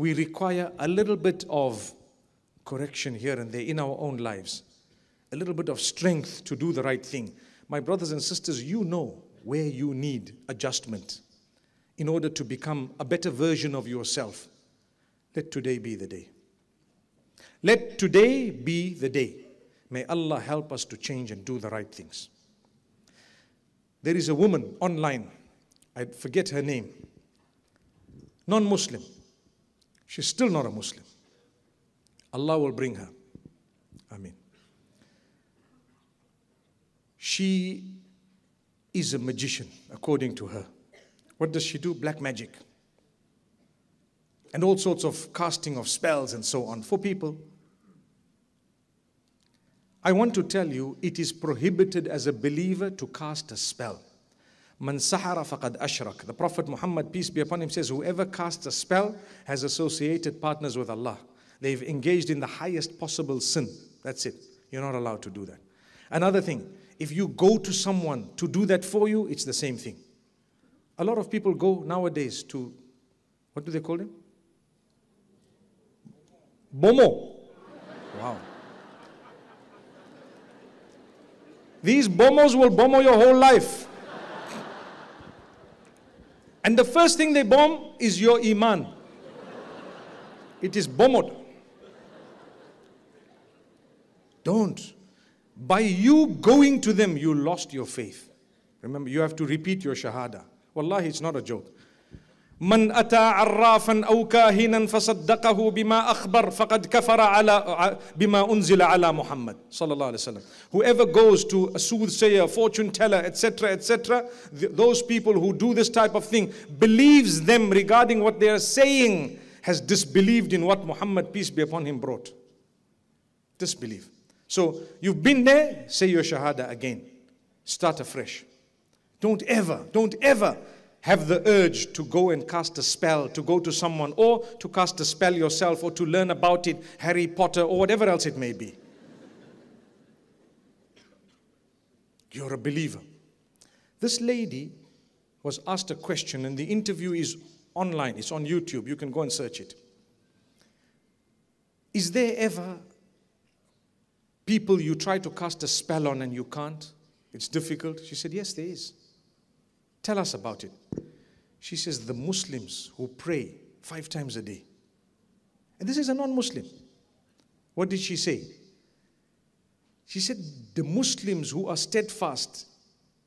we require a little bit of correction here and there in our own lives, a little bit of strength to do the right thing. My brothers and sisters, you know where you need adjustment in order to become a better version of yourself. Let today be the day. Let today be the day. May Allah help us to change and do the right things. There is a woman online, I forget her name, non Muslim. She's still not a Muslim. Allah will bring her. Amen. She is a magician, according to her. What does she do? Black magic. And all sorts of casting of spells and so on for people. I want to tell you, it is prohibited as a believer to cast a spell. Man sahara faqad ashrak. The Prophet Muhammad, peace be upon him, says, Whoever casts a spell has associated partners with Allah. They've engaged in the highest possible sin. That's it. You're not allowed to do that. Another thing, if you go to someone to do that for you, it's the same thing. A lot of people go nowadays to, what do they call them? Bomo. Wow. These bomos will bomo your whole life. And the first thing they bomb is your iman. It is bombed. Don't. By you going to them, you lost your faith. Remember, you have to repeat your shahada. Wallahi, it's not a joke. من أتى عرافا أو كاهنا فصدقه بما أخبر فقد كفر على بما أنزل على محمد صلى الله عليه وسلم. Whoever goes to a soothsayer, fortune teller, etc., etc., those people who do this type of thing, believes them regarding what they are saying, has disbelieved in what Muhammad, peace be upon him, brought. Disbelieve. So you've been there, say your shahada again. Start afresh. Don't ever, don't ever have the urge to go and cast a spell, to go to someone, or to cast a spell yourself, or to learn about it, Harry Potter, or whatever else it may be. You're a believer. This lady was asked a question, and the interview is online, it's on YouTube. You can go and search it. Is there ever people you try to cast a spell on and you can't? It's difficult. She said, Yes, there is. Tell us about it. She says, The Muslims who pray five times a day. And this is a non Muslim. What did she say? She said, The Muslims who are steadfast,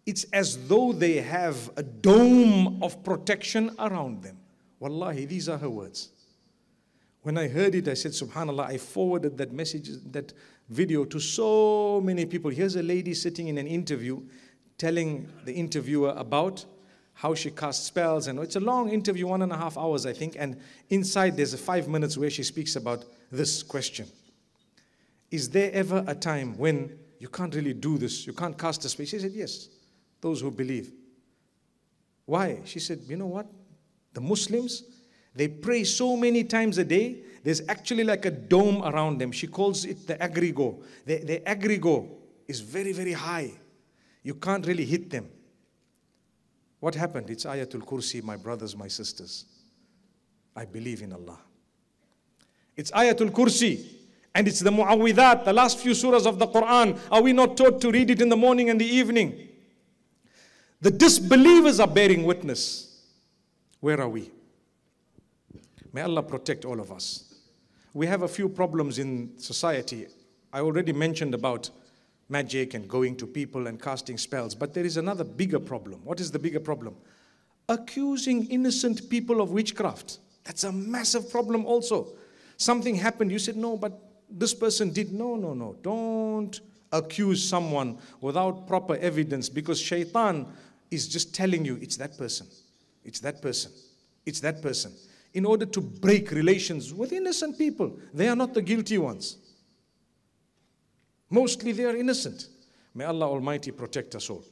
it's as though they have a dome of protection around them. Wallahi, these are her words. When I heard it, I said, Subhanallah, I forwarded that message, that video to so many people. Here's a lady sitting in an interview telling the interviewer about how she casts spells. And it's a long interview, one and a half hours, I think. And inside, there's a five minutes where she speaks about this question Is there ever a time when you can't really do this? You can't cast a spell? She said, Yes, those who believe. Why? She said, You know what? The Muslims, they pray so many times a day, there's actually like a dome around them. She calls it the egregore. The, the egregore is very, very high. You can't really hit them. What happened? It's Ayatul Kursi, my brothers, my sisters. I believe in Allah. It's Ayatul Kursi. And it's the Mu'awwidat, the last few surahs of the Quran. Are we not taught to read it in the morning and the evening? The disbelievers are bearing witness. Where are we? May Allah protect all of us. We have a few problems in society. I already mentioned about magic and going to people and casting spells. But there is another bigger problem. What is the bigger problem? Accusing innocent people of witchcraft. That's a massive problem also. Something happened, you said, no, but this person did. No, no, no. Don't accuse someone without proper evidence because shaitan is just telling you it's that person. It's that person. It's that person. In order to break relations with innocent people, they are not the guilty ones. Mostly they are innocent. May Allah Almighty protect us all.